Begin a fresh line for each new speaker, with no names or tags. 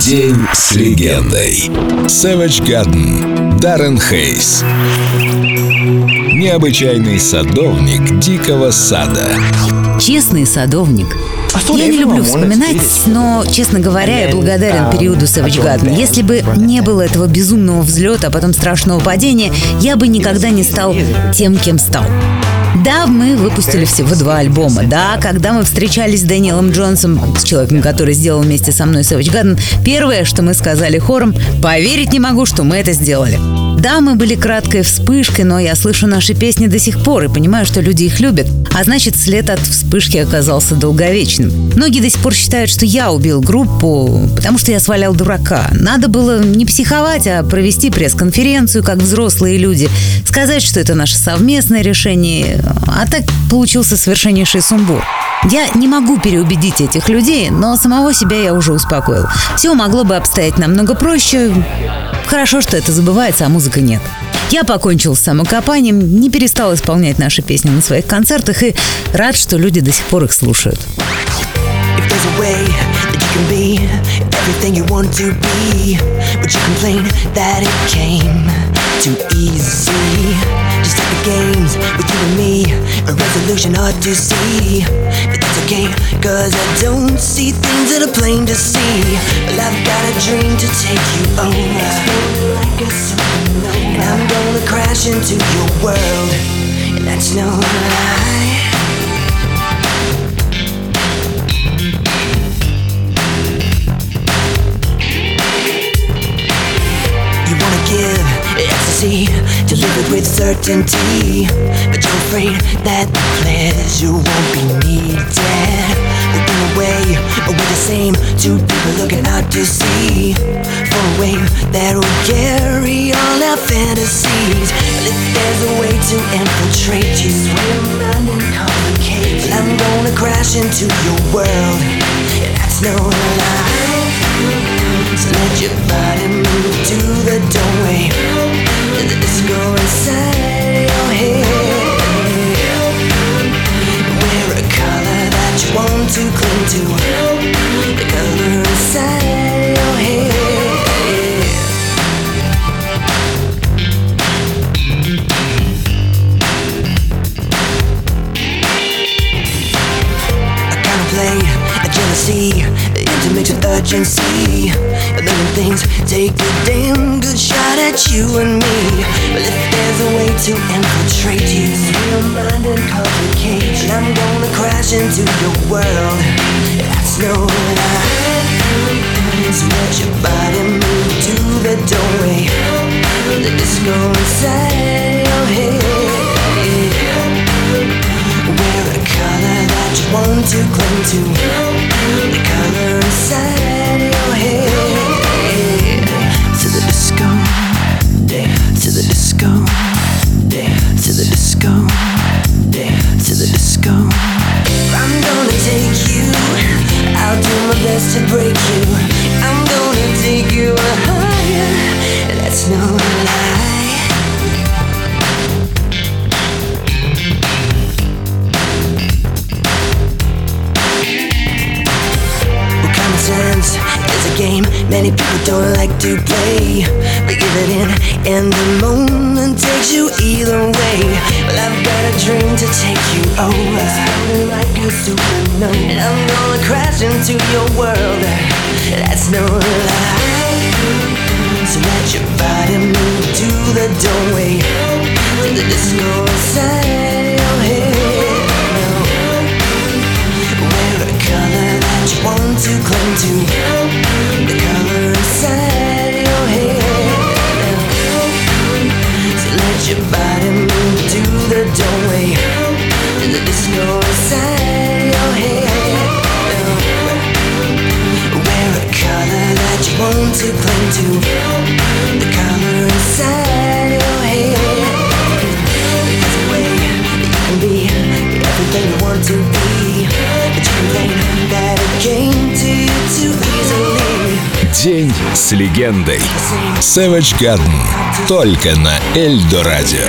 День с легендой. Savage Garden. Даррен Хейс. Необычайный садовник дикого сада.
Честный садовник. Я не люблю вспоминать, но, честно говоря, я благодарен периоду Savage Garden. Если бы не было этого безумного взлета, а потом страшного падения, я бы никогда не стал тем, кем стал. Да, мы выпустили всего два альбома. Да, когда мы встречались с Дэниелом Джонсом, с человеком, который сделал вместе со мной Savage Garden, первое, что мы сказали хором, поверить не могу, что мы это сделали. Да, мы были краткой вспышкой, но я слышу наши песни до сих пор и понимаю, что люди их любят. А значит, след от вспышки оказался долговечным. Многие до сих пор считают, что я убил группу, потому что я свалял дурака. Надо было не психовать, а провести пресс-конференцию, как взрослые люди. Сказать, что это наше совместное решение, а так получился совершеннейший сумбур. Я не могу переубедить этих людей, но самого себя я уже успокоил. Все могло бы обстоять намного проще. Хорошо, что это забывается, а музыка нет. Я покончил с самокопанием, не перестал исполнять наши песни на своих концертах и рад, что люди до сих пор их слушают. If there's a way can be everything you want to be, but you complain that it came too easy. Just like the games with you and me, a resolution hard to see. But that's okay, cause I don't see things that are plain to see. Well, I've got a dream to take you over. And I'm gonna crash into your world, and that's no lie. Delivered with certainty. But you're afraid that the pleasure won't be needed. Looking away, we're the same. Two people looking out to sea for a wave that will carry all our fantasies. But if there's a way to infiltrate you, swim and complicate. Well, I'm gonna crash into your world. That's no lie. So let your body move to the doorway mix of urgency. A million things take a damn good shot at you and me. But if there's a way to infiltrate you, your mind and complicate, I'm gonna crash into your world. That's no lie. Let your body move to the doorway. The disco inside your head. Wear a color that you want to cling to. best to many people don't like to play. But give it in, and the moment takes you either way. Well, I've got a dream to take you over. like a supernova. And I'm gonna crash into your world. That's no lie. So let your body move to the doorway. To the disco inside let your body move to the doorway. To the disco inside your head. Wear a color that you want to cling to. The color inside your head. There's a way you can be everything you want to be. But you complain that it came to you too easily.
День с легендой. Savage Garden. Только на Эльдо Радио.